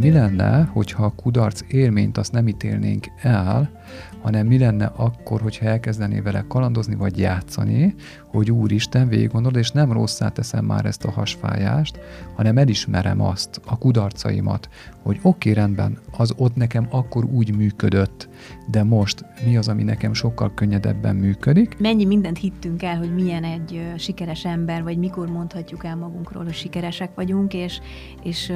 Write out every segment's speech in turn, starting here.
Mi lenne, hogyha a kudarc élményt azt nem ítélnénk el, hanem mi lenne akkor, hogyha elkezdené vele kalandozni vagy játszani, hogy Úristen, végig gondolod, és nem rosszá teszem már ezt a hasfájást, hanem elismerem azt, a kudarcaimat, hogy oké, okay, rendben, az ott nekem akkor úgy működött, de most mi az, ami nekem sokkal könnyedebben működik. Mennyi mindent hittünk el, hogy milyen egy sikeres ember, vagy mikor mondhatjuk el magunkról, hogy sikeresek vagyunk, és, és,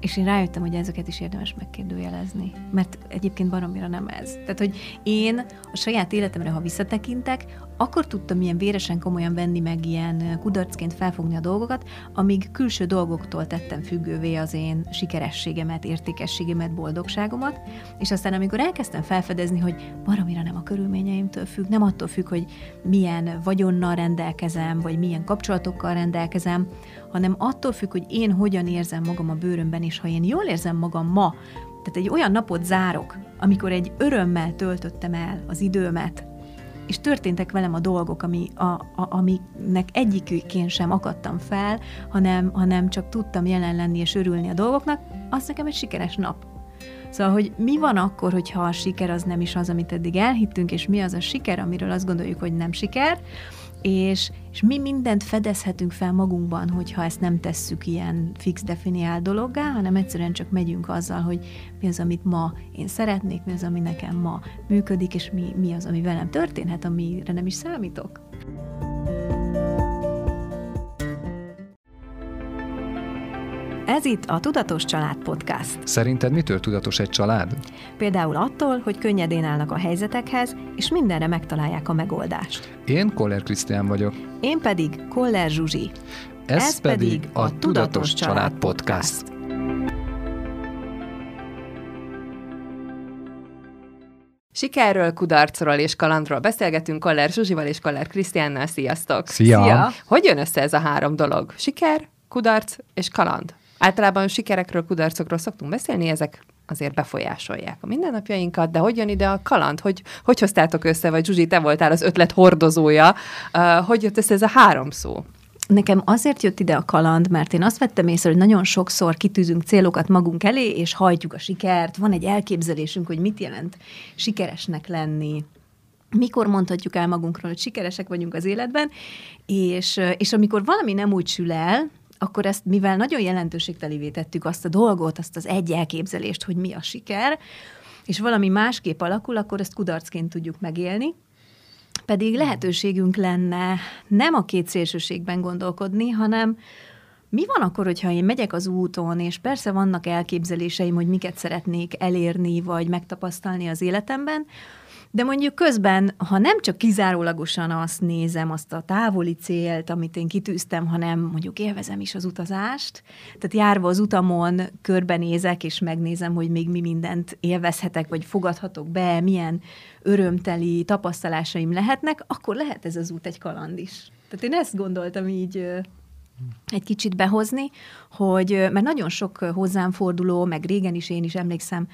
és én rájöttem, hogy ezeket is érdemes megkérdőjelezni. Mert egyébként baromira nem ez. Tehát, hogy én a saját életemre, ha visszatekintek, akkor tudtam ilyen véresen komolyan venni, meg ilyen kudarcként felfogni a dolgokat, amíg külső dolgoktól tettem függővé az én sikerességemet, értékességemet, boldogságomat, és aztán amikor elkezdtem felfedezni, hogy valamire nem a körülményeimtől függ, nem attól függ, hogy milyen vagyonnal rendelkezem, vagy milyen kapcsolatokkal rendelkezem, hanem attól függ, hogy én hogyan érzem magam a bőrömben, és ha én jól érzem magam ma, tehát egy olyan napot zárok, amikor egy örömmel töltöttem el az időmet, és történtek velem a dolgok, ami, a, a, amiknek egyikükén sem akadtam fel, hanem, hanem csak tudtam jelen lenni és örülni a dolgoknak, az nekem egy sikeres nap. Szóval, hogy mi van akkor, hogyha a siker az nem is az, amit eddig elhittünk, és mi az a siker, amiről azt gondoljuk, hogy nem siker, és, és mi mindent fedezhetünk fel magunkban, hogyha ezt nem tesszük ilyen fix definiált dologgá, hanem egyszerűen csak megyünk azzal, hogy mi az, amit ma én szeretnék, mi az, ami nekem ma működik, és mi, mi az, ami velem történhet, amire nem is számítok. Ez itt a Tudatos Család Podcast. Szerinted mitől tudatos egy család? Például attól, hogy könnyedén állnak a helyzetekhez, és mindenre megtalálják a megoldást. Én Koller Krisztián vagyok. Én pedig Koller Zsuzsi. Ez, Ez pedig a Tudatos, Tudatos Család Podcast. Sikerről, kudarcról és kalandról beszélgetünk Koller Zsuzsival és Koller Krisztiánnal. Sziasztok! Szia! Szia! Hogy jön össze ez a három dolog? Siker, kudarc és kaland? Általában sikerekről, kudarcokról szoktunk beszélni, ezek azért befolyásolják a mindennapjainkat, de hogy jön ide a kaland? Hogy, hogy hoztátok össze, vagy Zsuzsi, te voltál az ötlet hordozója, uh, hogy jött össze ez a három szó? Nekem azért jött ide a kaland, mert én azt vettem észre, hogy nagyon sokszor kitűzünk célokat magunk elé, és hajtjuk a sikert, van egy elképzelésünk, hogy mit jelent sikeresnek lenni, mikor mondhatjuk el magunkról, hogy sikeresek vagyunk az életben, és, és amikor valami nem úgy sül el, akkor ezt, mivel nagyon jelentőségtelévé tettük azt a dolgot, azt az egy elképzelést, hogy mi a siker, és valami másképp alakul, akkor ezt kudarcként tudjuk megélni. Pedig lehetőségünk lenne nem a két szélsőségben gondolkodni, hanem mi van akkor, hogyha én megyek az úton, és persze vannak elképzeléseim, hogy miket szeretnék elérni, vagy megtapasztalni az életemben, de mondjuk közben, ha nem csak kizárólagosan azt nézem, azt a távoli célt, amit én kitűztem, hanem mondjuk élvezem is az utazást, tehát járva az utamon körbenézek, és megnézem, hogy még mi mindent élvezhetek, vagy fogadhatok be, milyen örömteli tapasztalásaim lehetnek, akkor lehet ez az út egy kaland is. Tehát én ezt gondoltam így egy kicsit behozni, hogy mert nagyon sok hozzám forduló, meg régen is én is emlékszem,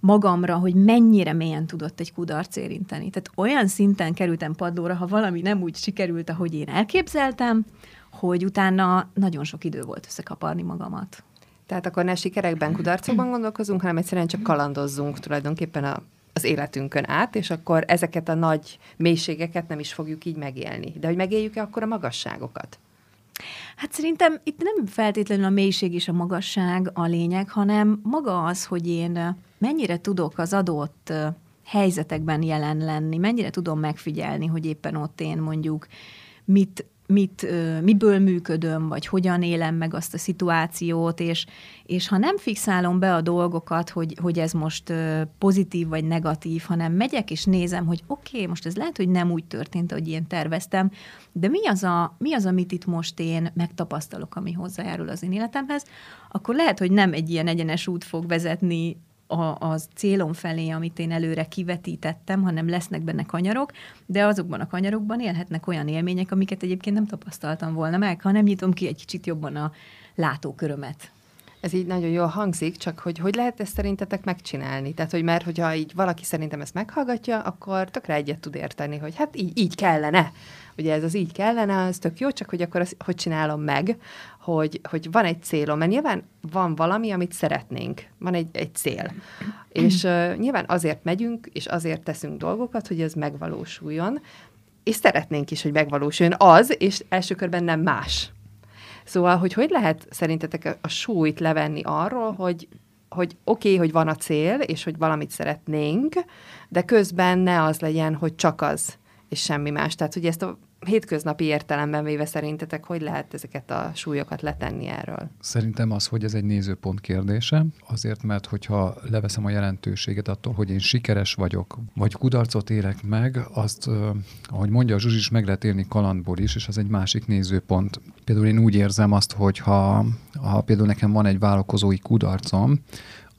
magamra, hogy mennyire mélyen tudott egy kudarc érinteni. Tehát olyan szinten kerültem padlóra, ha valami nem úgy sikerült, ahogy én elképzeltem, hogy utána nagyon sok idő volt összekaparni magamat. Tehát akkor ne sikerekben, kudarcokban gondolkozunk, hanem egyszerűen csak kalandozzunk tulajdonképpen a, az életünkön át, és akkor ezeket a nagy mélységeket nem is fogjuk így megélni. De hogy megéljük-e akkor a magasságokat? Hát szerintem itt nem feltétlenül a mélység és a magasság a lényeg, hanem maga az, hogy én mennyire tudok az adott helyzetekben jelen lenni, mennyire tudom megfigyelni, hogy éppen ott én mondjuk mit mit, miből működöm, vagy hogyan élem meg azt a szituációt, és, és ha nem fixálom be a dolgokat, hogy, hogy ez most pozitív vagy negatív, hanem megyek és nézem, hogy oké, okay, most ez lehet, hogy nem úgy történt, ahogy én terveztem, de mi az, a, mi az, amit itt most én megtapasztalok, ami hozzájárul az én életemhez, akkor lehet, hogy nem egy ilyen egyenes út fog vezetni a, az célom felé, amit én előre kivetítettem, hanem lesznek benne kanyarok, de azokban a kanyarokban élhetnek olyan élmények, amiket egyébként nem tapasztaltam volna meg, ha nem nyitom ki egy kicsit jobban a látókörömet. Ez így nagyon jól hangzik, csak hogy hogy lehet ezt szerintetek megcsinálni? Tehát, hogy mert hogyha így valaki szerintem ezt meghallgatja, akkor tökre egyet tud érteni, hogy hát így, így kellene. Ugye ez az így kellene, az tök jó, csak hogy akkor azt hogy csinálom meg, hogy, hogy van egy célom, mert nyilván van valami, amit szeretnénk, van egy, egy cél. És uh, nyilván azért megyünk, és azért teszünk dolgokat, hogy ez megvalósuljon, és szeretnénk is, hogy megvalósuljon az, és első körben nem más. Szóval, hogy hogy lehet szerintetek a súlyt levenni arról, hogy hogy oké, okay, hogy van a cél, és hogy valamit szeretnénk, de közben ne az legyen, hogy csak az, és semmi más. Tehát, hogy ezt a hétköznapi értelemben véve szerintetek, hogy lehet ezeket a súlyokat letenni erről? Szerintem az, hogy ez egy nézőpont kérdése, azért, mert hogyha leveszem a jelentőséget attól, hogy én sikeres vagyok, vagy kudarcot élek meg, azt, ahogy mondja a Zsuzs is, meg lehet élni kalandból is, és az egy másik nézőpont. Például én úgy érzem azt, hogy ha, ha például nekem van egy vállalkozói kudarcom,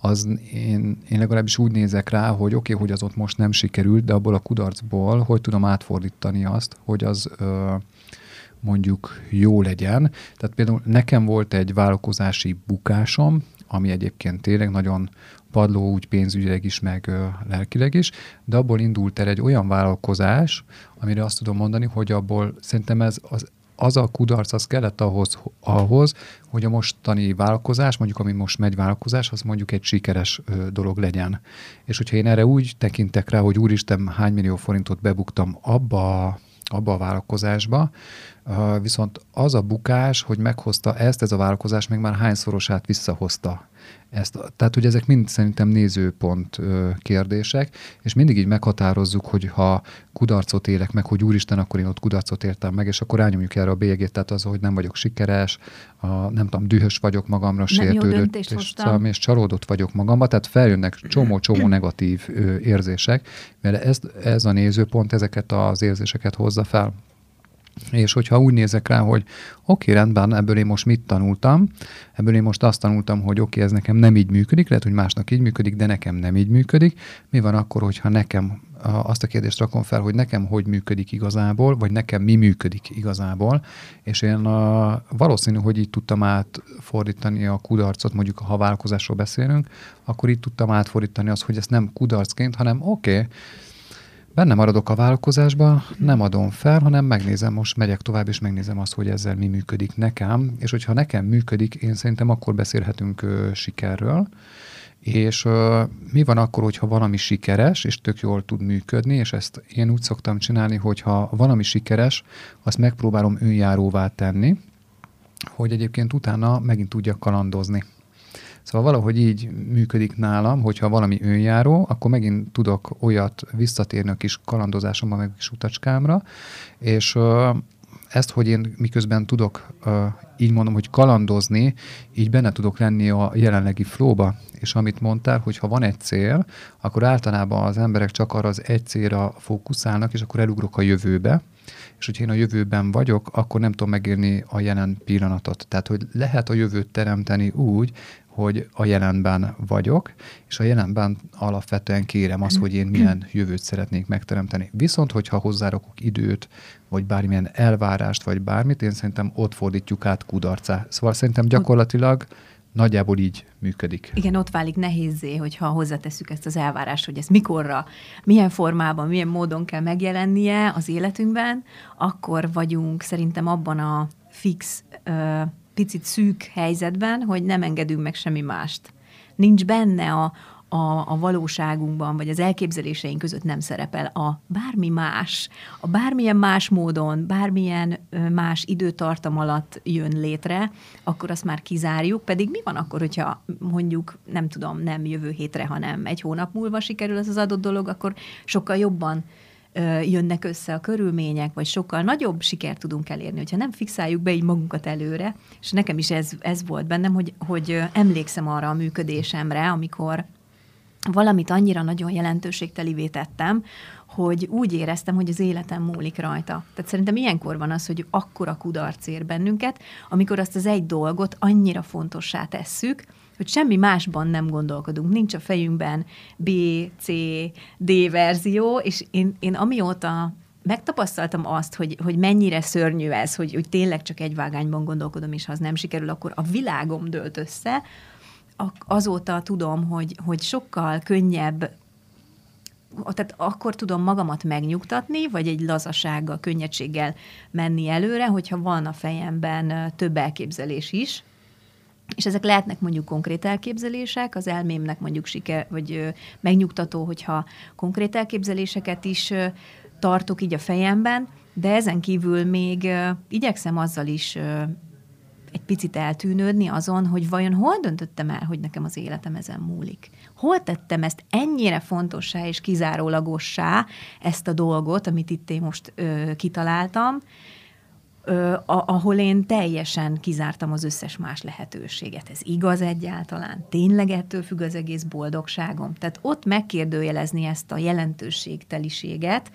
az én, én legalábbis úgy nézek rá, hogy oké, okay, hogy az ott most nem sikerült, de abból a kudarcból hogy tudom átfordítani azt, hogy az ö, mondjuk jó legyen. Tehát például nekem volt egy vállalkozási bukásom, ami egyébként tényleg nagyon padló úgy pénzügyileg is, meg ö, lelkileg is, de abból indult el egy olyan vállalkozás, amire azt tudom mondani, hogy abból szerintem ez az az a kudarc, az kellett ahhoz, ahhoz, hogy a mostani vállalkozás, mondjuk ami most megy vállalkozás, az mondjuk egy sikeres dolog legyen. És hogyha én erre úgy tekintek rá, hogy úristen, hány millió forintot bebuktam abba abba a vállalkozásba, viszont az a bukás, hogy meghozta ezt, ez a vállalkozás még már hányszorosát visszahozta ezt. Tehát, hogy ezek mind szerintem nézőpont kérdések, és mindig így meghatározzuk, hogy ha kudarcot élek meg, hogy úristen, akkor én ott kudarcot értem meg, és akkor rányomjuk erre a bélyegét, tehát az, hogy nem vagyok sikeres, a, nem tudom, dühös vagyok magamra, nem sértődött, és, szám, és csalódott vagyok magamba, tehát feljönnek csomó-csomó negatív ö, érzések, mert ez, ez a nézőpont ezeket az érzéseket hozza fel. És hogyha úgy nézek rá, hogy oké, okay, rendben, ebből én most mit tanultam, ebből én most azt tanultam, hogy oké, okay, ez nekem nem így működik, lehet, hogy másnak így működik, de nekem nem így működik. Mi van akkor, hogyha nekem azt a kérdést rakom fel, hogy nekem hogy működik igazából, vagy nekem mi működik igazából, és én a, valószínű, hogy így tudtam átfordítani a kudarcot, mondjuk ha vállalkozásról beszélünk, akkor így tudtam átfordítani azt, hogy ezt nem kudarcként, hanem oké, okay, benne maradok a vállalkozásba, nem adom fel, hanem megnézem, most megyek tovább, és megnézem azt, hogy ezzel mi működik nekem, és hogyha nekem működik, én szerintem akkor beszélhetünk ö, sikerről, és ö, mi van akkor, hogyha valami sikeres, és tök jól tud működni, és ezt én úgy szoktam csinálni, hogyha valami sikeres, azt megpróbálom önjáróvá tenni, hogy egyébként utána megint tudjak kalandozni. Szóval valahogy így működik nálam, hogyha valami önjáró, akkor megint tudok olyat visszatérni a kis kalandozásomba, meg a kis utacskámra, és ezt, hogy én miközben tudok, így mondom, hogy kalandozni, így benne tudok lenni a jelenlegi flóba. És amit mondtál, hogy ha van egy cél, akkor általában az emberek csak arra az egy célra fókuszálnak, és akkor elugrok a jövőbe, és hogyha én a jövőben vagyok, akkor nem tudom megírni a jelen pillanatot. Tehát, hogy lehet a jövőt teremteni úgy, hogy a jelenben vagyok, és a jelenben alapvetően kérem azt, hogy én milyen jövőt szeretnék megteremteni. Viszont, hogyha hozzárakok időt, vagy bármilyen elvárást, vagy bármit, én szerintem ott fordítjuk át kudarcá. Szóval szerintem gyakorlatilag nagyjából így működik. Igen, ott válik nehézé, hogyha hozzátesszük ezt az elvárást, hogy ez mikorra, milyen formában, milyen módon kell megjelennie az életünkben, akkor vagyunk szerintem abban a fix picit szűk helyzetben, hogy nem engedünk meg semmi mást. Nincs benne a, a, a valóságunkban, vagy az elképzeléseink között nem szerepel a bármi más, a bármilyen más módon, bármilyen más időtartam alatt jön létre, akkor azt már kizárjuk, pedig mi van akkor, hogyha mondjuk, nem tudom, nem jövő hétre, hanem egy hónap múlva sikerül ez az adott dolog, akkor sokkal jobban jönnek össze a körülmények, vagy sokkal nagyobb sikert tudunk elérni, hogyha nem fixáljuk be így magunkat előre, és nekem is ez, ez volt bennem, hogy, hogy emlékszem arra a működésemre, amikor valamit annyira nagyon jelentőségtelivé tettem, hogy úgy éreztem, hogy az életem múlik rajta. Tehát szerintem ilyenkor van az, hogy akkora kudarc ér bennünket, amikor azt az egy dolgot annyira fontossá tesszük, hogy semmi másban nem gondolkodunk. Nincs a fejünkben B, C, D verzió, és én, én amióta megtapasztaltam azt, hogy, hogy mennyire szörnyű ez, hogy, hogy tényleg csak egy vágányban gondolkodom, és ha az nem sikerül, akkor a világom dőlt össze. Azóta tudom, hogy, hogy sokkal könnyebb tehát akkor tudom magamat megnyugtatni, vagy egy lazasággal, könnyedséggel menni előre, hogyha van a fejemben több elképzelés is, és ezek lehetnek mondjuk konkrét elképzelések, az elmémnek mondjuk siker, vagy megnyugtató, hogyha konkrét elképzeléseket is tartok így a fejemben, de ezen kívül még igyekszem azzal is egy picit eltűnődni azon, hogy vajon hol döntöttem el, hogy nekem az életem ezen múlik. Hol tettem ezt ennyire fontossá és kizárólagossá, ezt a dolgot, amit itt én most ö, kitaláltam, ö, ahol én teljesen kizártam az összes más lehetőséget. Ez igaz egyáltalán? Tényleg ettől függ az egész boldogságom? Tehát ott megkérdőjelezni ezt a jelentőségteliséget,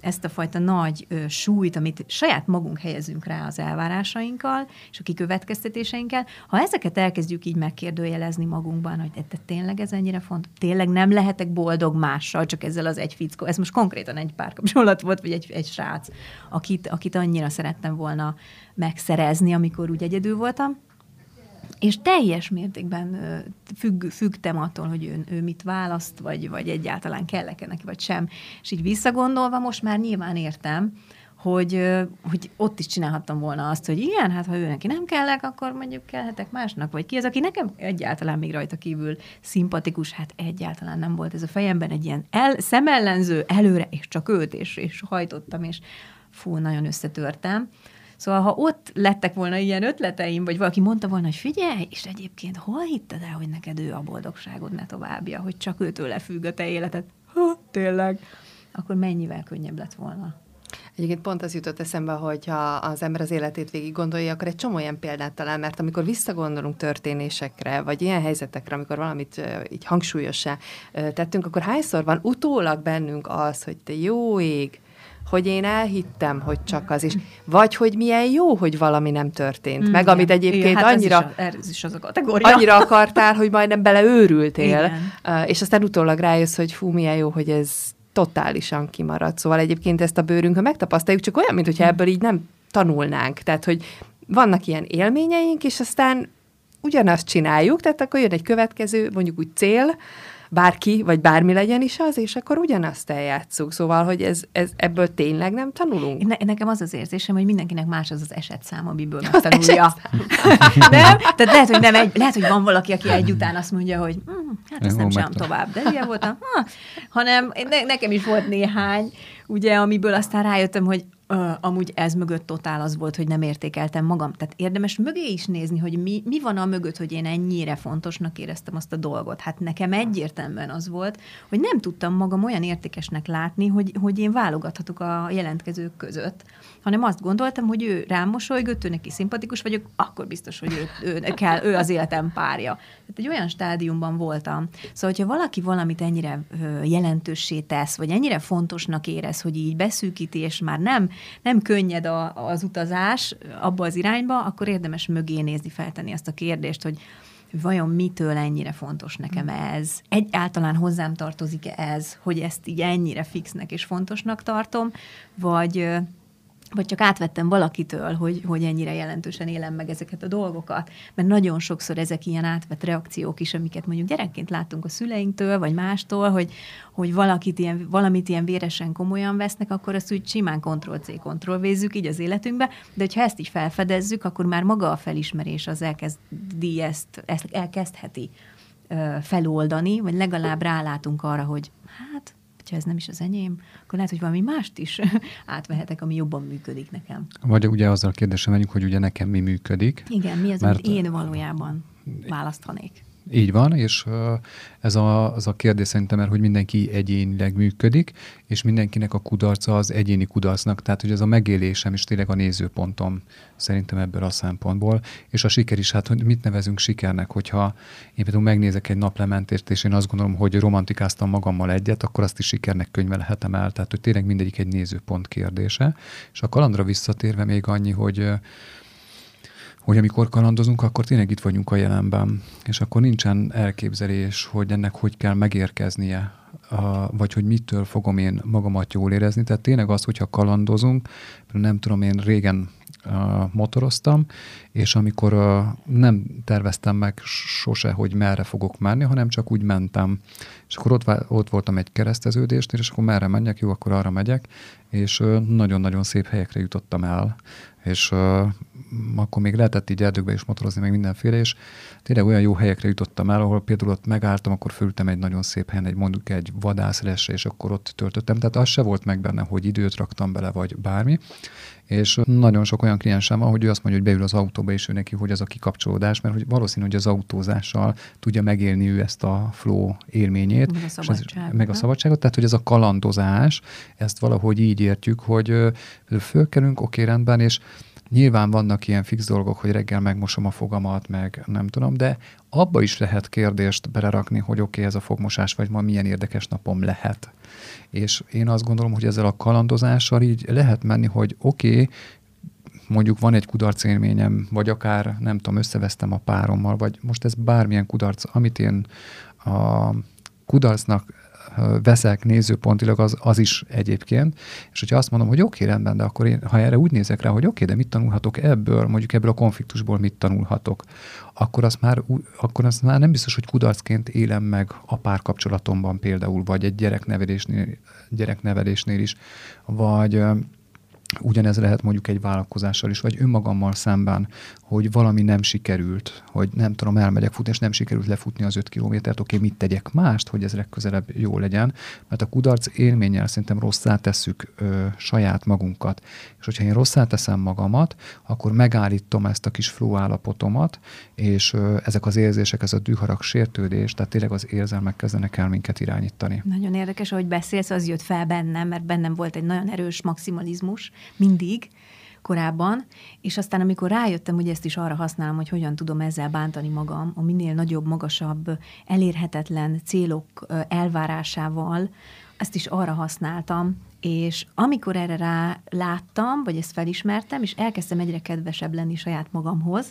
ezt a fajta nagy ö, súlyt, amit saját magunk helyezünk rá az elvárásainkkal és a kikövetkeztetéseinkkel, ha ezeket elkezdjük így megkérdőjelezni magunkban, hogy te tényleg ez ennyire fontos, tényleg nem lehetek boldog mással, csak ezzel az egy fickó, ez most konkrétan egy párkapcsolat volt, vagy egy, egy srác, akit, akit annyira szerettem volna megszerezni, amikor úgy egyedül voltam, és teljes mértékben függ, függtem attól, hogy ő, ő mit választ, vagy, vagy egyáltalán kellek-e neki, vagy sem. És így visszagondolva most már nyilván értem, hogy, hogy ott is csinálhattam volna azt, hogy igen, hát ha ő neki nem kellek, akkor mondjuk kellhetek másnak, vagy ki az, aki nekem egyáltalán még rajta kívül szimpatikus, hát egyáltalán nem volt ez a fejemben egy ilyen el, szemellenző előre, és csak őt, és, és hajtottam, és fú, nagyon összetörtem. Szóval, ha ott lettek volna ilyen ötleteim, vagy valaki mondta volna, hogy figyelj, és egyébként hol hitted el, hogy neked ő a boldogságod ne továbbja, hogy csak őtől függ a te életed? Ha, tényleg. Akkor mennyivel könnyebb lett volna. Egyébként pont az jutott eszembe, hogy ha az ember az életét végig gondolja, akkor egy csomó ilyen példát talál, mert amikor visszagondolunk történésekre, vagy ilyen helyzetekre, amikor valamit így hangsúlyossá tettünk, akkor hányszor van utólag bennünk az, hogy te jó ég, hogy én elhittem, hogy csak az is. Vagy hogy milyen jó, hogy valami nem történt. Mm, meg amit egyébként igen, hát annyira, ez is, a, ez is az a kategória. annyira akartál, hogy majdnem beleőrültél. Uh, és aztán utólag rájössz, hogy fú, milyen jó, hogy ez totálisan kimaradt. Szóval egyébként ezt a bőrünkön megtapasztaljuk, csak olyan, mintha ebből így nem tanulnánk. Tehát, hogy vannak ilyen élményeink, és aztán ugyanazt csináljuk, tehát akkor jön egy következő, mondjuk úgy cél, bárki, vagy bármi legyen is az, és akkor ugyanazt eljátszuk. Szóval, hogy ez, ez ebből tényleg nem tanulunk? Ne, nekem az az érzésem, hogy mindenkinek más az az esetszám, amiből megtanulja. nem? Tehát lehet, hogy nem egy, lehet, hogy van valaki, aki egy után azt mondja, hogy hm, hát ezt nem sem tovább, de ilyen voltam. Ha, hanem ne, nekem is volt néhány, ugye, amiből aztán rájöttem, hogy Uh, amúgy ez mögött totál az volt, hogy nem értékeltem magam. Tehát érdemes mögé is nézni, hogy mi, mi van a mögött, hogy én ennyire fontosnak éreztem azt a dolgot. Hát nekem egyértelműen az volt, hogy nem tudtam magam olyan értékesnek látni, hogy, hogy én válogathatok a jelentkezők között, hanem azt gondoltam, hogy ő rám mosolygott, ő neki szimpatikus vagyok, akkor biztos, hogy ő, ő, kell, ő az életem párja. Tehát egy olyan stádiumban voltam. Szóval, hogyha valaki valamit ennyire jelentőssé tesz, vagy ennyire fontosnak érez, hogy így beszűkíti, és már nem nem könnyed a, az utazás abba az irányba, akkor érdemes mögé nézni, feltenni azt a kérdést, hogy vajon mitől ennyire fontos nekem ez? Egyáltalán hozzám tartozik-e ez, hogy ezt így ennyire fixnek és fontosnak tartom, vagy vagy csak átvettem valakitől, hogy, hogy ennyire jelentősen élem meg ezeket a dolgokat. Mert nagyon sokszor ezek ilyen átvett reakciók is, amiket mondjuk gyerekként láttunk a szüleinktől, vagy mástól, hogy, hogy valakit ilyen, valamit ilyen véresen komolyan vesznek, akkor azt úgy simán Ctrl-C, Ctrl-vézzük így az életünkbe, de hogyha ezt is felfedezzük, akkor már maga a felismerés az elkezdi ezt, ezt elkezdheti feloldani, vagy legalább rálátunk arra, hogy hát hogyha ez nem is az enyém, akkor lehet, hogy valami mást is átvehetek, ami jobban működik nekem. Vagy ugye azzal a kérdésem menjünk, hogy ugye nekem mi működik. Igen, mi az, mert... amit én valójában választhanék. Így van, és ez a, az a kérdés szerintem, mert hogy mindenki egyénileg működik, és mindenkinek a kudarca az egyéni kudarcnak, tehát hogy ez a megélésem is tényleg a nézőpontom szerintem ebből a szempontból, és a siker is, hát hogy mit nevezünk sikernek, hogyha én például megnézek egy naplementést, és én azt gondolom, hogy romantikáztam magammal egyet, akkor azt is sikernek könyvelhetem el, tehát hogy tényleg mindegyik egy nézőpont kérdése. És a kalandra visszatérve még annyi, hogy hogy amikor kalandozunk, akkor tényleg itt vagyunk a jelenben, és akkor nincsen elképzelés, hogy ennek hogy kell megérkeznie vagy hogy mitől fogom én magamat jól érezni. Tehát tényleg az, hogyha kalandozunk, nem tudom, én régen motoroztam, és amikor nem terveztem meg sose, hogy merre fogok menni, hanem csak úgy mentem. És akkor ott, ott voltam egy kereszteződésnél, és akkor merre menjek, jó, akkor arra megyek, és nagyon-nagyon szép helyekre jutottam el és uh, akkor még lehetett így erdőkbe is motorozni, meg mindenféle, és tényleg olyan jó helyekre jutottam el, ahol például ott megálltam, akkor fölültem egy nagyon szép helyen, egy mondjuk egy vadászresre, és akkor ott töltöttem. Tehát az se volt meg benne, hogy időt raktam bele, vagy bármi. És nagyon sok olyan kliensem van, hogy ő azt mondja, hogy beül az autóba, és ő neki, hogy az a kikapcsolódás, mert hogy valószínű, hogy az autózással tudja megélni ő ezt a flow élményét. Meg a szabadságot. meg a szabadságot, tehát hogy ez a kalandozás, ezt valahogy így értjük, hogy fölkelünk, oké, rendben, és Nyilván vannak ilyen fix dolgok, hogy reggel megmosom a fogamat, meg nem tudom, de abba is lehet kérdést belerakni, hogy oké, okay, ez a fogmosás, vagy ma milyen érdekes napom lehet. És én azt gondolom, hogy ezzel a kalandozással így lehet menni, hogy oké, okay, mondjuk van egy kudarc élményem, vagy akár nem tudom, összevesztem a párommal, vagy most ez bármilyen kudarc, amit én a kudarcnak veszek nézőpontilag, az, az is egyébként. És hogyha azt mondom, hogy oké, okay, rendben, de akkor én, ha erre úgy nézek rá, hogy oké, okay, de mit tanulhatok ebből, mondjuk ebből a konfliktusból mit tanulhatok, akkor azt már, akkor azt már nem biztos, hogy kudarcként élem meg a párkapcsolatomban például, vagy egy gyereknevelésnél, gyereknevelésnél is, vagy Ugyanez lehet mondjuk egy vállalkozással is, vagy önmagammal szemben, hogy valami nem sikerült, hogy nem tudom, elmegyek futni, és nem sikerült lefutni az öt kilométert, oké, mit tegyek mást, hogy ez legközelebb jó legyen, mert a kudarc élménnyel szerintem rosszá tesszük ö, saját magunkat. És hogyha én rosszá teszem magamat, akkor megállítom ezt a kis flow állapotomat, és ezek az érzések, ez a düharak sértődés, tehát tényleg az érzelmek kezdenek el minket irányítani. Nagyon érdekes, ahogy beszélsz, az jött fel bennem, mert bennem volt egy nagyon erős maximalizmus, mindig, korábban, és aztán amikor rájöttem, hogy ezt is arra használom, hogy hogyan tudom ezzel bántani magam, a minél nagyobb, magasabb, elérhetetlen célok elvárásával, ezt is arra használtam, és amikor erre rá láttam, vagy ezt felismertem, és elkezdtem egyre kedvesebb lenni saját magamhoz,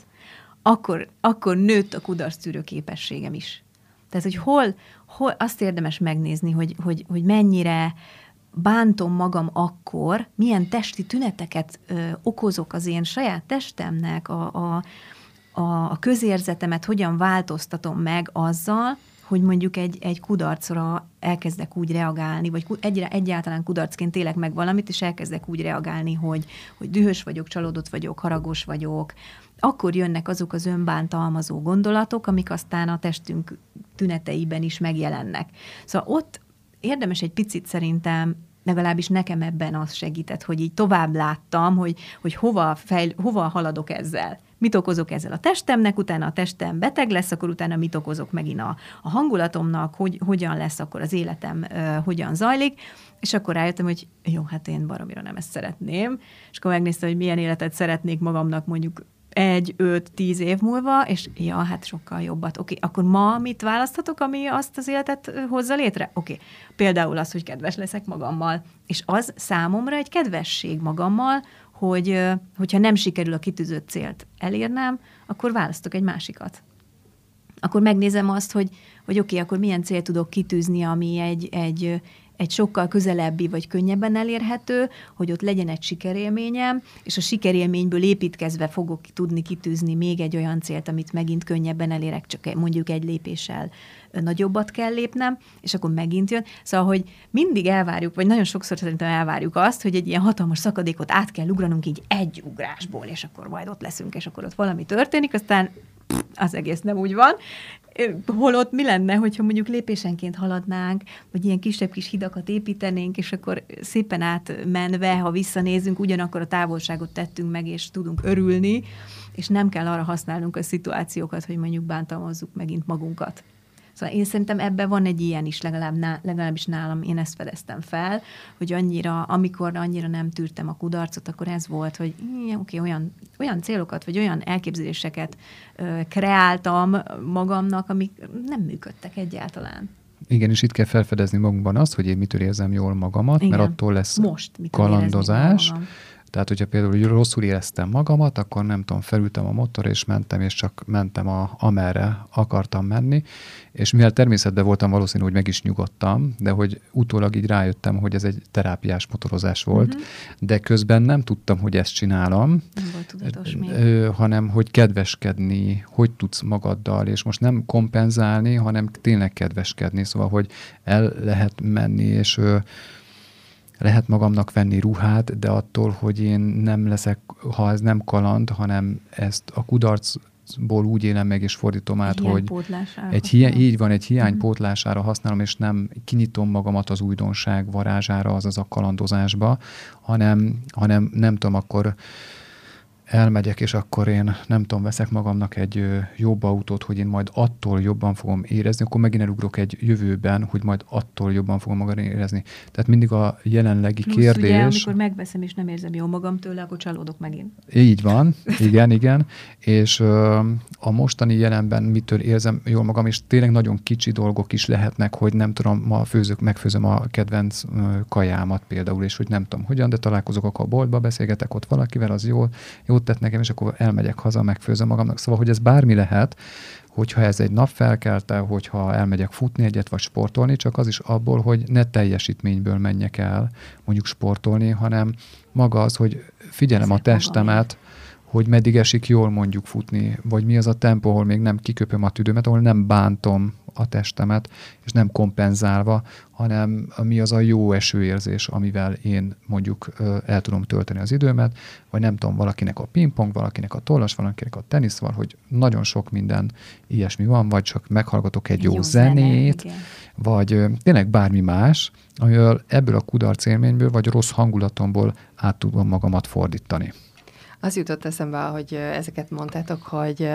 akkor, akkor nőtt a kudarc képességem is. Tehát, hogy hol, hol azt érdemes megnézni, hogy, hogy, hogy mennyire bántom magam akkor, milyen testi tüneteket ö, okozok az én saját testemnek, a, a, a, a közérzetemet hogyan változtatom meg azzal, hogy mondjuk egy, egy kudarcra elkezdek úgy reagálni, vagy egyre, egyáltalán kudarcként élek meg valamit, és elkezdek úgy reagálni, hogy, hogy dühös vagyok, csalódott vagyok, haragos vagyok, akkor jönnek azok az önbántalmazó gondolatok, amik aztán a testünk tüneteiben is megjelennek. Szóval ott érdemes egy picit szerintem legalábbis nekem ebben az segített, hogy így tovább láttam, hogy, hogy hova, fejl, hova haladok ezzel. Mit okozok ezzel a testemnek, utána a testem beteg lesz, akkor utána mit okozok megint a, a hangulatomnak, hogy hogyan lesz akkor az életem, uh, hogyan zajlik, és akkor rájöttem, hogy jó, hát én baromira nem ezt szeretném, és akkor megnéztem, hogy milyen életet szeretnék magamnak mondjuk egy, öt, tíz év múlva, és ja, hát sokkal jobbat. Oké, okay, akkor ma mit választhatok, ami azt az életet hozza létre? Oké, okay. például az, hogy kedves leszek magammal. És az számomra egy kedvesség magammal, hogy hogyha nem sikerül a kitűzött célt elérnem, akkor választok egy másikat. Akkor megnézem azt, hogy, hogy oké, okay, akkor milyen célt tudok kitűzni, ami egy, egy, egy sokkal közelebbi vagy könnyebben elérhető, hogy ott legyen egy sikerélményem, és a sikerélményből építkezve fogok tudni kitűzni még egy olyan célt, amit megint könnyebben elérek, csak mondjuk egy lépéssel nagyobbat kell lépnem, és akkor megint jön. Szóval, hogy mindig elvárjuk, vagy nagyon sokszor szerintem elvárjuk azt, hogy egy ilyen hatalmas szakadékot át kell ugranunk így egy ugrásból, és akkor majd ott leszünk, és akkor ott valami történik, aztán az egész nem úgy van, holott mi lenne, hogyha mondjuk lépésenként haladnánk, vagy ilyen kisebb kis hidakat építenénk, és akkor szépen átmenve, ha visszanézünk, ugyanakkor a távolságot tettünk meg, és tudunk örülni, és nem kell arra használnunk a szituációkat, hogy mondjuk bántalmazzuk megint magunkat. Szóval én szerintem ebben van egy ilyen is, legalább ná, legalábbis nálam én ezt fedeztem fel, hogy annyira, amikor annyira nem tűrtem a kudarcot, akkor ez volt, hogy oké, okay, olyan, olyan célokat, vagy olyan elképzeléseket ö, kreáltam magamnak, amik nem működtek egyáltalán. Igen, és itt kell felfedezni magunkban azt, hogy én mitől érzem jól magamat, Igen. mert attól lesz Most kalandozás. Tehát, hogyha például rosszul éreztem magamat, akkor nem tudom, felültem a motor, és mentem, és csak mentem a, amerre akartam menni, és mivel természetben voltam, valószínű, hogy meg is nyugodtam, de hogy utólag így rájöttem, hogy ez egy terápiás motorozás volt, uh-huh. de közben nem tudtam, hogy ezt csinálom, nem volt tudatos. Ö, hanem hogy kedveskedni, hogy tudsz magaddal, és most nem kompenzálni, hanem tényleg kedveskedni, szóval, hogy el lehet menni, és ö, lehet magamnak venni ruhát, de attól, hogy én nem leszek, ha ez nem kaland, hanem ezt a kudarcból úgy élem meg, és fordítom át, hogy egy használom. így van, egy hiány uh-huh. pótlására használom, és nem kinyitom magamat az újdonság varázsára, azaz a kalandozásba, hanem, hanem nem tudom, akkor elmegyek, és akkor én nem tudom, veszek magamnak egy jobb autót, hogy én majd attól jobban fogom érezni, akkor megint elugrok egy jövőben, hogy majd attól jobban fogom magam érezni. Tehát mindig a jelenlegi Plusz kérdés... ugye, amikor megveszem és nem érzem jól magam tőle, akkor csalódok megint. Így van, igen, igen. És ö, a mostani jelenben mitől érzem jól magam, és tényleg nagyon kicsi dolgok is lehetnek, hogy nem tudom, ma főzök, megfőzöm a kedvenc kajámat például, és hogy nem tudom hogyan, de találkozok akkor a boltba, beszélgetek ott valakivel, az jó, jót tett nekem, és akkor elmegyek haza, megfőzöm magamnak. Szóval, hogy ez bármi lehet, hogyha ez egy nap felkelte, hogyha elmegyek futni egyet, vagy sportolni, csak az is abból, hogy ne teljesítményből menjek el mondjuk sportolni, hanem maga az, hogy figyelem a testemet, hogy meddig esik jól mondjuk futni, vagy mi az a tempó, ahol még nem kiköpöm a tüdőmet, ahol nem bántom a testemet, és nem kompenzálva, hanem mi az a jó esőérzés, amivel én mondjuk el tudom tölteni az időmet, vagy nem tudom, valakinek a pingpong, valakinek a tollas, valakinek a tenisz van, hogy nagyon sok minden ilyesmi van, vagy csak meghallgatok egy, jó, jó zenét, zene, vagy tényleg bármi más, amivel ebből a kudarc élményből, vagy rossz hangulatomból át tudom magamat fordítani. Az jutott eszembe, hogy ezeket mondtátok, hogy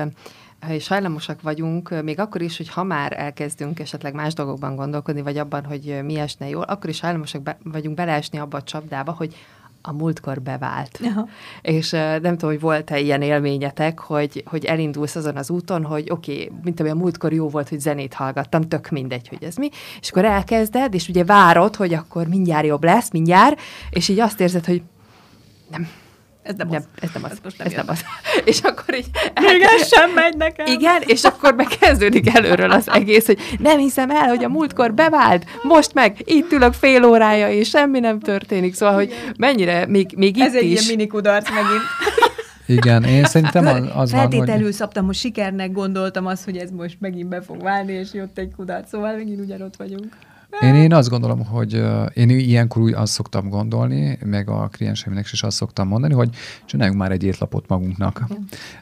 és hajlamosak vagyunk, még akkor is, hogy ha már elkezdünk esetleg más dolgokban gondolkodni, vagy abban, hogy mi esne jól, akkor is hajlamosak be, vagyunk beleesni abba a csapdába, hogy a múltkor bevált. Aha. És nem tudom, hogy volt-e ilyen élményetek, hogy, hogy elindulsz azon az úton, hogy oké, okay, mint ami a múltkor jó volt, hogy zenét hallgattam, tök mindegy, hogy ez mi, és akkor elkezded, és ugye várod, hogy akkor mindjárt jobb lesz, mindjárt, és így azt érzed, hogy nem, Ez nem, nem, az. ez nem az, Ez most nem ez nem az. És akkor így... Még ez sem megy nekem. Igen, és akkor megkezdődik előről az egész, hogy nem hiszem el, hogy a múltkor bevált, most meg itt ülök fél órája, és semmi nem történik. Szóval, hogy mennyire, még, még itt Ez egy is... ilyen mini kudarc megint. Igen, én szerintem az, az van, Feltételül hogy... szabtam, hogy sikernek gondoltam azt, hogy ez most megint be fog válni, és jött egy kudarc, szóval megint ugyanott vagyunk. Én, én azt gondolom, hogy én ilyenkor úgy azt szoktam gondolni, meg a klienseimnek is azt szoktam mondani, hogy csináljunk már egy étlapot magunknak.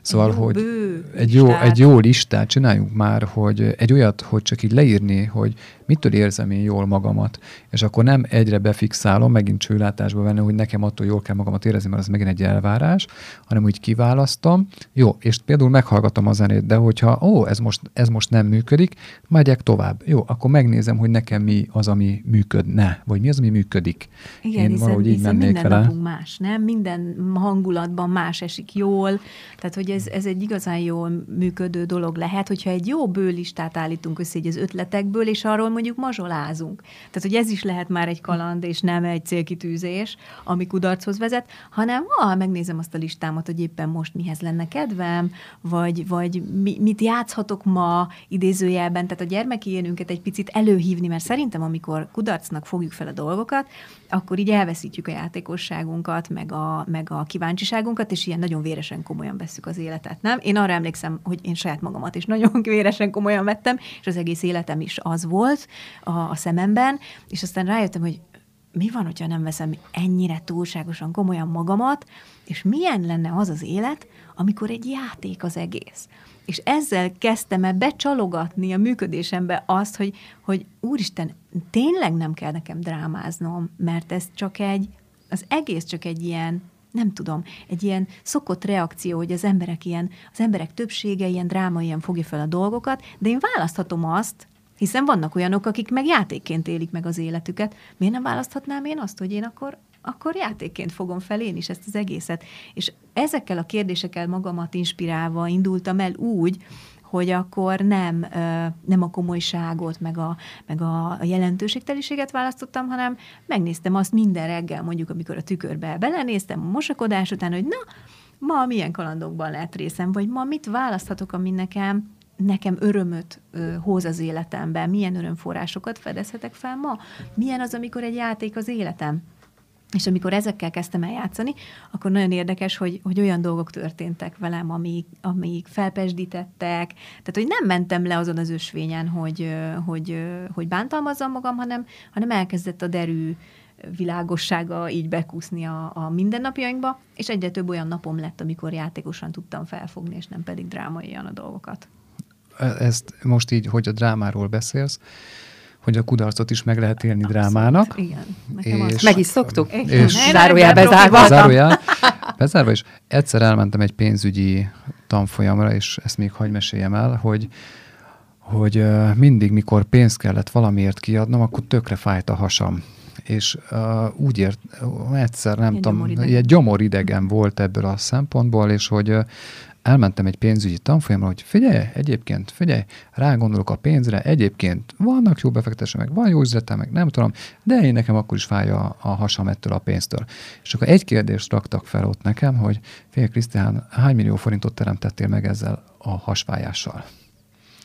Szóval, Egy jó hogy bő egy jó, listát. egy jó listát csináljunk már, hogy egy olyat, hogy csak így leírni, hogy mitől érzem én jól magamat, és akkor nem egyre befixálom, megint csőlátásba venni, hogy nekem attól jól kell magamat érezni, mert az megint egy elvárás, hanem úgy kiválasztom. Jó, és például meghallgatom a zenét, de hogyha ó, ez most, ez most nem működik, megyek tovább. Jó, akkor megnézem, hogy nekem mi az, ami működne, vagy mi az, ami működik. Igen, Én hiszen, valahogy így hiszen mennék minden vele. napunk más, nem? Minden hangulatban más esik jól, tehát hogy ez, ez egy igazán jól működő dolog lehet, hogyha egy jó bőlistát állítunk össze így az ötletekből, és arról mondjuk mazsolázunk. Tehát, hogy ez is lehet már egy kaland, és nem egy célkitűzés, ami kudarchoz vezet, hanem ha megnézem azt a listámat, hogy éppen most mihez lenne kedvem, vagy, vagy mi, mit játszhatok ma idézőjelben, tehát a gyermeki énünket egy picit előhívni, mert szerintem, amikor kudarcnak fogjuk fel a dolgokat, akkor így elveszítjük a játékosságunkat, meg a, meg a kíváncsiságunkat, és ilyen nagyon véresen komolyan vesszük az életet, nem? Én arra emlékszem, hogy én saját magamat is nagyon véresen komolyan vettem, és az egész életem is az volt a, a szememben, és aztán rájöttem, hogy mi van, hogyha nem veszem ennyire túlságosan komolyan magamat, és milyen lenne az az élet, amikor egy játék az egész. És ezzel kezdtem el becsalogatni a működésembe azt, hogy, hogy úristen, tényleg nem kell nekem drámáznom, mert ez csak egy, az egész csak egy ilyen, nem tudom, egy ilyen szokott reakció, hogy az emberek ilyen, az emberek többsége ilyen dráma, ilyen fogja fel a dolgokat, de én választhatom azt, hiszen vannak olyanok, akik meg játékként élik meg az életüket. Miért nem választhatnám én azt, hogy én akkor, akkor játékként fogom fel én is ezt az egészet? És ezekkel a kérdésekkel magamat inspirálva indultam el úgy, hogy akkor nem, nem a komolyságot, meg a, meg a jelentőségteliséget választottam, hanem megnéztem azt minden reggel, mondjuk amikor a tükörbe belenéztem a mosakodás után, hogy na, ma milyen kalandokban lehet részem, vagy ma mit választhatok, ami nekem nekem örömöt ö, hoz az életemben, milyen örömforrásokat fedezhetek fel ma, milyen az, amikor egy játék az életem. És amikor ezekkel kezdtem el játszani, akkor nagyon érdekes, hogy, hogy olyan dolgok történtek velem, amik, amik felpesdítettek. Tehát, hogy nem mentem le azon az ösvényen, hogy, hogy, hogy bántalmazzam magam, hanem, hanem elkezdett a derű világossága így bekúszni a, a mindennapjainkba, és egyre több olyan napom lett, amikor játékosan tudtam felfogni, és nem pedig drámaian a dolgokat. Ezt most így, hogy a drámáról beszélsz, hogy a kudarcot is meg lehet élni Abszolút, drámának. Igen. és, meg is szoktuk. És, zárójel bezárva. Zárójel bezárva, és egyszer elmentem egy pénzügyi tanfolyamra, és ezt még hagy meséljem el, hogy hogy mindig, mikor pénzt kellett valamiért kiadnom, akkor tökre fájt a hasam. És uh, úgy ért, egyszer nem ilyen tudom, gyomoridegen. ilyen gyomoridegen volt ebből a szempontból, és hogy uh, elmentem egy pénzügyi tanfolyamra, hogy figyelj, egyébként, figyelj, rágondolok a pénzre, egyébként vannak jó befektetések, meg van jó üzletem, meg nem tudom, de én nekem akkor is fáj a, a hasam ettől a pénztől. És akkor egy kérdést raktak fel ott nekem, hogy fél Krisztián, hány millió forintot teremtettél meg ezzel a hasfájással?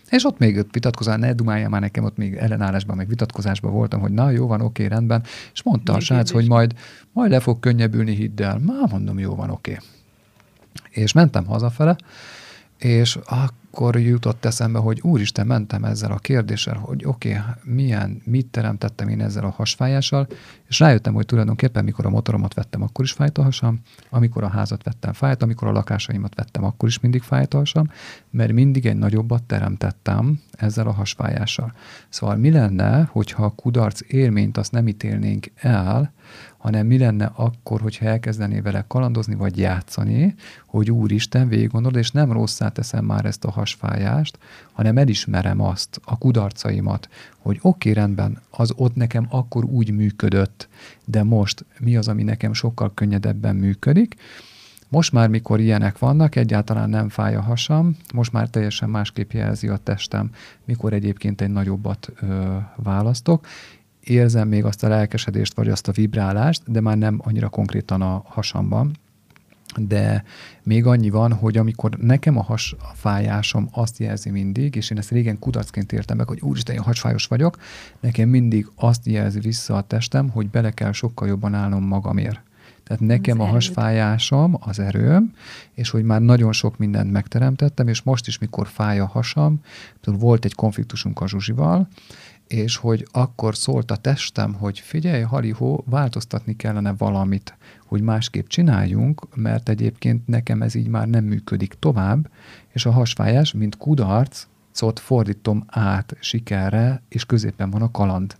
És ott még vitatkozás, ne dumálja már nekem, ott még ellenállásban, meg vitatkozásban voltam, hogy na jó van, oké, rendben. És mondta még a srác, hogy majd, majd le fog könnyebbülni, hidd el. Már mondom, jó van, oké. És mentem hazafele, és akkor jutott eszembe, hogy úristen, mentem ezzel a kérdéssel, hogy oké, okay, milyen, mit teremtettem én ezzel a hasfájással, és rájöttem, hogy tulajdonképpen mikor a motoromat vettem, akkor is fájt a hasam, amikor a házat vettem, fájt, amikor a lakásaimat vettem, akkor is mindig fájt a hasam, mert mindig egy nagyobbat teremtettem ezzel a hasfájással. Szóval mi lenne, hogyha a kudarc élményt azt nem ítélnénk el, hanem mi lenne akkor, hogyha elkezdené vele kalandozni vagy játszani, hogy Úristen, végig gondolod, és nem rosszá teszem már ezt a hasfájást, hanem elismerem azt, a kudarcaimat, hogy oké, okay, rendben, az ott nekem akkor úgy működött, de most mi az, ami nekem sokkal könnyedebben működik, most már, mikor ilyenek vannak, egyáltalán nem fáj a hasam, most már teljesen másképp jelzi a testem, mikor egyébként egy nagyobbat ö, választok, érzem még azt a lelkesedést, vagy azt a vibrálást, de már nem annyira konkrétan a hasamban. De még annyi van, hogy amikor nekem a has a fájásom azt jelzi mindig, és én ezt régen kudarcként értem meg, hogy úristen, én hasfájos vagyok, nekem mindig azt jelzi vissza a testem, hogy bele kell sokkal jobban állnom magamért. Tehát nekem az a hasfájásom az erőm, és hogy már nagyon sok mindent megteremtettem, és most is, mikor fáj a hasam, volt egy konfliktusunk a Zsuzsival, és hogy akkor szólt a testem, hogy figyelj, Harihó, változtatni kellene valamit, hogy másképp csináljunk, mert egyébként nekem ez így már nem működik tovább, és a hasfájás, mint kudarc, szót fordítom át sikerre, és középen van a kaland.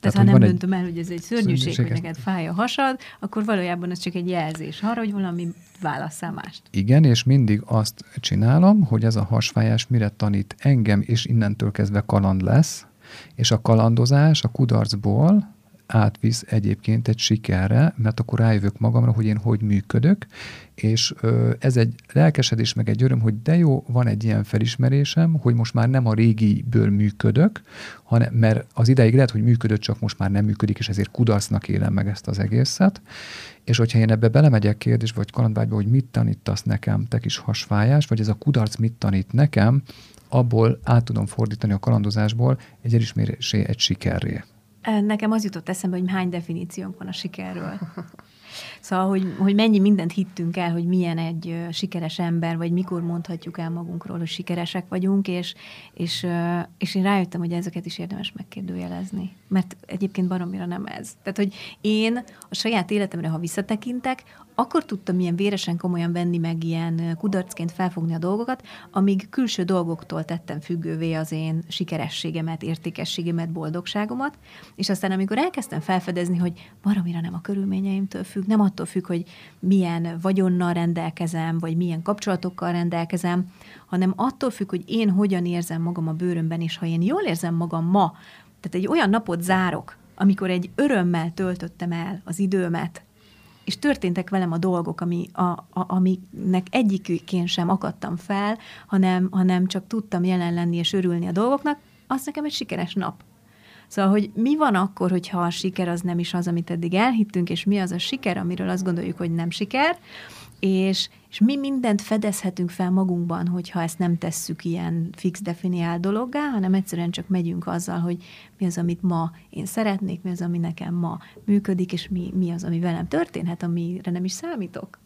Tehát, Tehát ha nem döntöm egy... el, hogy ez egy szörnyűség, hogy neked fáj a hasad, akkor valójában ez csak egy jelzés arra, hogy valami válasszál mást. Igen, és mindig azt csinálom, hogy ez a hasfájás mire tanít engem, és innentől kezdve kaland lesz, és a kalandozás a kudarcból átvisz egyébként egy sikerre, mert akkor rájövök magamra, hogy én hogy működök, és ez egy lelkesedés, meg egy öröm, hogy de jó, van egy ilyen felismerésem, hogy most már nem a régiből működök, hanem, mert az ideig lehet, hogy működött, csak most már nem működik, és ezért kudarcnak élem meg ezt az egészet. És hogyha én ebbe belemegyek kérdés, vagy kalandvágyba, hogy mit tanítasz nekem, te kis hasfájás, vagy ez a kudarc mit tanít nekem, abból át tudom fordítani a kalandozásból egy elismerésé, egy sikerré. Nekem az jutott eszembe, hogy hány definíciónk van a sikerről. Szóval, hogy, hogy mennyi mindent hittünk el, hogy milyen egy sikeres ember, vagy mikor mondhatjuk el magunkról, hogy sikeresek vagyunk, és, és, és én rájöttem, hogy ezeket is érdemes megkérdőjelezni. Mert egyébként baromira nem ez. Tehát, hogy én a saját életemre, ha visszatekintek, akkor tudtam ilyen véresen komolyan venni, meg ilyen kudarcként felfogni a dolgokat, amíg külső dolgoktól tettem függővé az én sikerességemet, értékességemet, boldogságomat, és aztán amikor elkezdtem felfedezni, hogy valamire nem a körülményeimtől függ, nem attól függ, hogy milyen vagyonnal rendelkezem, vagy milyen kapcsolatokkal rendelkezem, hanem attól függ, hogy én hogyan érzem magam a bőrömben, és ha én jól érzem magam ma, tehát egy olyan napot zárok, amikor egy örömmel töltöttem el az időmet, és történtek velem a dolgok, ami, a, a, amiknek egyikükén sem akadtam fel, hanem, hanem csak tudtam jelen lenni és örülni a dolgoknak, az nekem egy sikeres nap. Szóval, hogy mi van akkor, hogyha a siker az nem is az, amit eddig elhittünk, és mi az a siker, amiről azt gondoljuk, hogy nem siker, és, és mi mindent fedezhetünk fel magunkban, hogyha ezt nem tesszük ilyen fix definiált dologgá, hanem egyszerűen csak megyünk azzal, hogy mi az, amit ma én szeretnék, mi az, ami nekem ma működik, és mi, mi az, ami velem történhet, amire nem is számítok.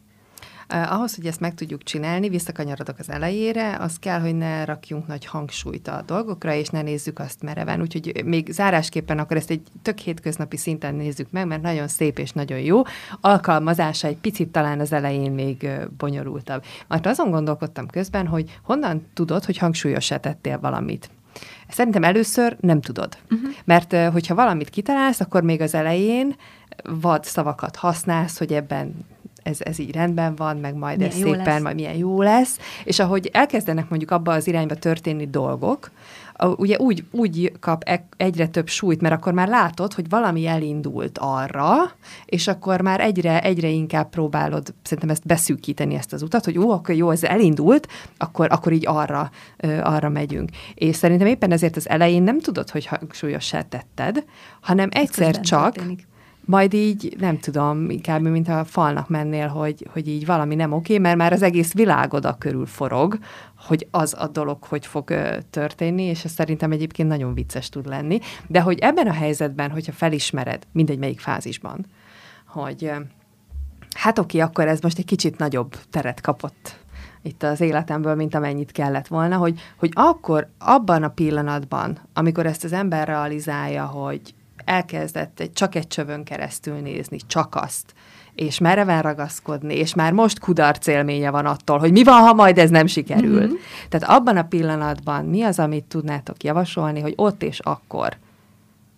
Ahhoz, hogy ezt meg tudjuk csinálni, visszakanyarodok az elejére, az kell, hogy ne rakjunk nagy hangsúlyt a dolgokra, és ne nézzük azt mereven. Úgyhogy még zárásképpen akkor ezt egy tök hétköznapi szinten nézzük meg, mert nagyon szép és nagyon jó. Alkalmazása egy picit talán az elején még bonyolultabb. Mert azon gondolkodtam közben, hogy honnan tudod, hogy hangsúlyosá tettél valamit. Szerintem először nem tudod. Uh-huh. Mert hogyha valamit kitalálsz, akkor még az elején vad szavakat használsz, hogy ebben ez, ez így rendben van, meg majd milyen ez szépen, lesz. majd milyen jó lesz. És ahogy elkezdenek mondjuk abba az irányba történni dolgok, ugye úgy, úgy kap e, egyre több súlyt, mert akkor már látod, hogy valami elindult arra, és akkor már egyre, egyre inkább próbálod szerintem ezt beszűkíteni, ezt az utat, hogy jó, akkor jó, ez elindult, akkor, akkor így arra, arra megyünk. És szerintem éppen ezért az elején nem tudod, hogy hangsúlyossá tetted, hanem egyszer csak történik majd így, nem tudom, inkább, mint a falnak mennél, hogy, hogy így valami nem oké, mert már az egész világ oda körül forog, hogy az a dolog hogy fog történni, és ez szerintem egyébként nagyon vicces tud lenni. De hogy ebben a helyzetben, hogyha felismered, mindegy melyik fázisban, hogy hát oké, akkor ez most egy kicsit nagyobb teret kapott itt az életemből, mint amennyit kellett volna, hogy, hogy akkor, abban a pillanatban, amikor ezt az ember realizálja, hogy elkezdett egy, csak egy csövön keresztül nézni, csak azt, és mereven ragaszkodni, és már most kudarc élménye van attól, hogy mi van, ha majd ez nem sikerül. Mm-hmm. Tehát abban a pillanatban mi az, amit tudnátok javasolni, hogy ott és akkor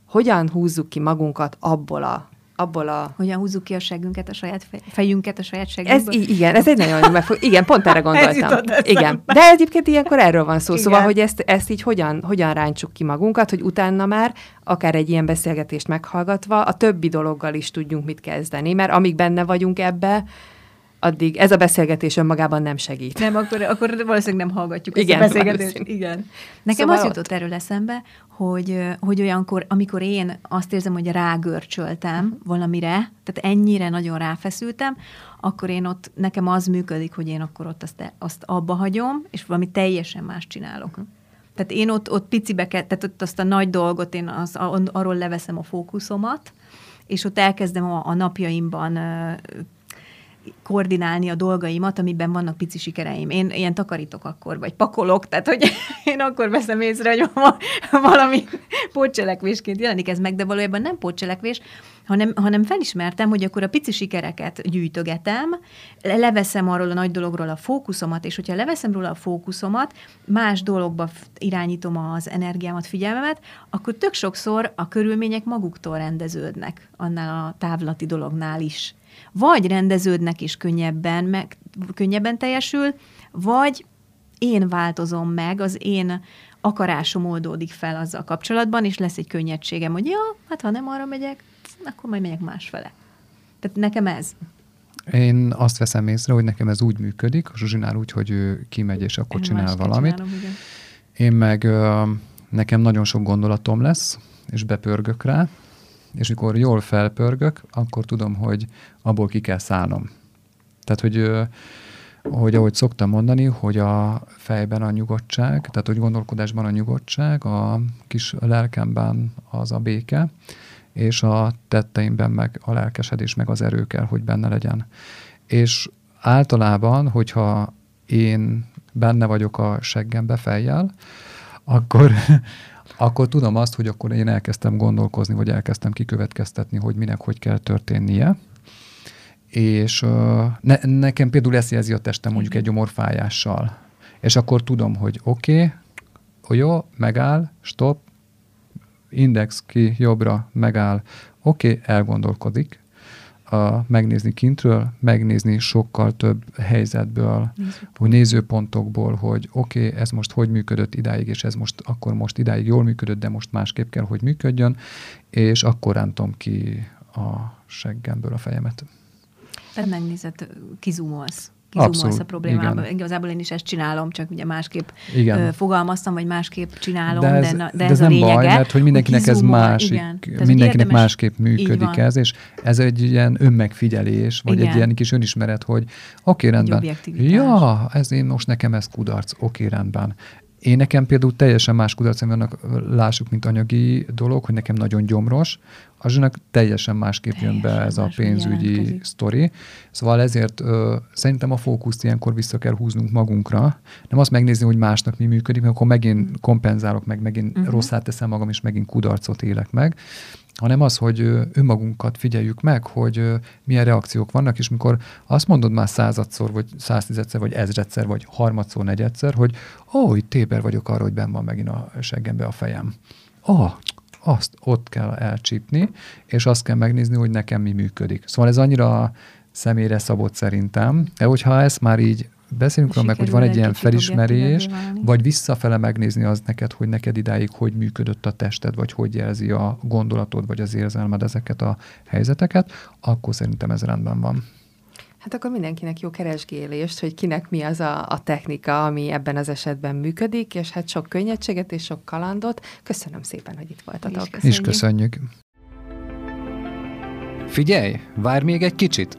hogyan húzzuk ki magunkat abból a abból a... Hogyan húzzuk ki a segünket, a saját fejünket a saját segünkből. Ez, igen, ez egy nagyon jó megfog... Igen, pont erre gondoltam. igen. De egyébként ilyenkor erről van szó. Igen. Szóval, hogy ezt, ezt így hogyan, hogyan ráncsuk ki magunkat, hogy utána már akár egy ilyen beszélgetést meghallgatva a többi dologgal is tudjunk mit kezdeni, mert amíg benne vagyunk ebbe, addig ez a beszélgetés önmagában nem segít. Nem, akkor, akkor valószínűleg nem hallgatjuk Igen, ezt a beszélgetést. Igen. Nekem szóval az jutott ott... erről eszembe, hogy, hogy olyankor, amikor én azt érzem, hogy rágörcsöltem valamire, tehát ennyire nagyon ráfeszültem, akkor én ott, nekem az működik, hogy én akkor ott azt, azt abba hagyom, és valami teljesen más csinálok. Tehát én ott, ott picibe, tehát ott azt a nagy dolgot, én az, arról leveszem a fókuszomat, és ott elkezdem a, a napjaimban koordinálni a dolgaimat, amiben vannak pici sikereim. Én ilyen takarítok akkor, vagy pakolok, tehát hogy én akkor veszem észre, hogy valami pótcselekvésként jelenik ez meg, de valójában nem pótcselekvés, hanem, hanem felismertem, hogy akkor a pici sikereket gyűjtögetem, leveszem arról a nagy dologról a fókuszomat, és hogyha leveszem róla a fókuszomat, más dologba irányítom az energiámat, figyelmemet, akkor tök sokszor a körülmények maguktól rendeződnek annál a távlati dolognál is. Vagy rendeződnek és könnyebben, meg, könnyebben teljesül, vagy én változom meg, az én akarásom oldódik fel azzal kapcsolatban, és lesz egy könnyedségem, hogy ja, hát ha nem arra megyek, akkor majd megyek másfele. Tehát nekem ez. Én azt veszem észre, hogy nekem ez úgy működik, a Zsuzsinál úgy, hogy ő kimegy, és akkor Én csinál valamit. Csinálom, igen. Én meg nekem nagyon sok gondolatom lesz, és bepörgök rá, és mikor jól felpörgök, akkor tudom, hogy abból ki kell szállnom. Tehát, hogy, hogy ahogy szoktam mondani, hogy a fejben a nyugodtság, tehát hogy gondolkodásban a nyugodtság, a kis lelkemben az a béke, és a tetteimben meg a lelkesedés, meg az erő kell, hogy benne legyen. És általában, hogyha én benne vagyok a seggembe fejjel, akkor, akkor tudom azt, hogy akkor én elkezdtem gondolkozni, vagy elkezdtem kikövetkeztetni, hogy minek hogy kell történnie. És ne, nekem például ezt jelzi a testem mondjuk egy gyomorfájással. És akkor tudom, hogy oké, okay, jó, megáll, stop, index ki jobbra, megáll, oké, okay, elgondolkodik, a, megnézni kintről, megnézni sokkal több helyzetből, Nézőpont. hogy nézőpontokból, hogy oké, okay, ez most hogy működött idáig, és ez most akkor most idáig jól működött, de most másképp kell, hogy működjön, és akkor rántom ki a seggemből a fejemet. Tehát megnézed, kizumolsz kizumolsz a problémába. igen. Igazából én is ezt csinálom, csak ugye másképp Igen. fogalmaztam, vagy másképp csinálom, De ez, de, na- de, de ez, ez a nem lényege. baj, mert hogy mindenkinek ez másik, igen. Tehát, hogy mindenkinek érdemes- másképp működik ez, és ez egy ilyen önmegfigyelés, vagy Igen. egy ilyen kis önismeret, hogy oké, rendben. objektivitás. Ja, ez én most nekem ez kudarc, oké, rendben. Én nekem például teljesen más kudarcom vannak, lássuk, mint anyagi dolog, hogy nekem nagyon gyomros, a zsűnek teljesen másképp jön be Teljesen ez a pénzügyi jelentkezik. sztori. Szóval ezért ö, szerintem a fókuszt ilyenkor vissza kell húznunk magunkra. Nem azt megnézni, hogy másnak mi működik, mert akkor megint kompenzálok meg, megint uh-huh. rosszát teszem magam, és megint kudarcot élek meg hanem az, hogy önmagunkat figyeljük meg, hogy milyen reakciók vannak, és mikor azt mondod már századszor, vagy száztizedszer, vagy ezredszer, vagy harmadszor, negyedszer, hogy ó, itt téber vagyok arra, hogy benn van megint a seggembe a fejem. Ó, azt ott kell elcsípni, és azt kell megnézni, hogy nekem mi működik. Szóval ez annyira személyre szabott szerintem, de hogyha ezt már így beszélünk róla meg, hogy van egy ilyen felismerés, vagy visszafele megnézni az neked, hogy neked idáig hogy működött a tested, vagy hogy jelzi a gondolatod, vagy az érzelmed ezeket a helyzeteket, akkor szerintem ez rendben van. Hát akkor mindenkinek jó keresgélést, hogy kinek mi az a, a technika, ami ebben az esetben működik, és hát sok könnyedséget és sok kalandot. Köszönöm szépen, hogy itt voltatok. És És Köszönjük. köszönjük. Figyelj, várj még egy kicsit.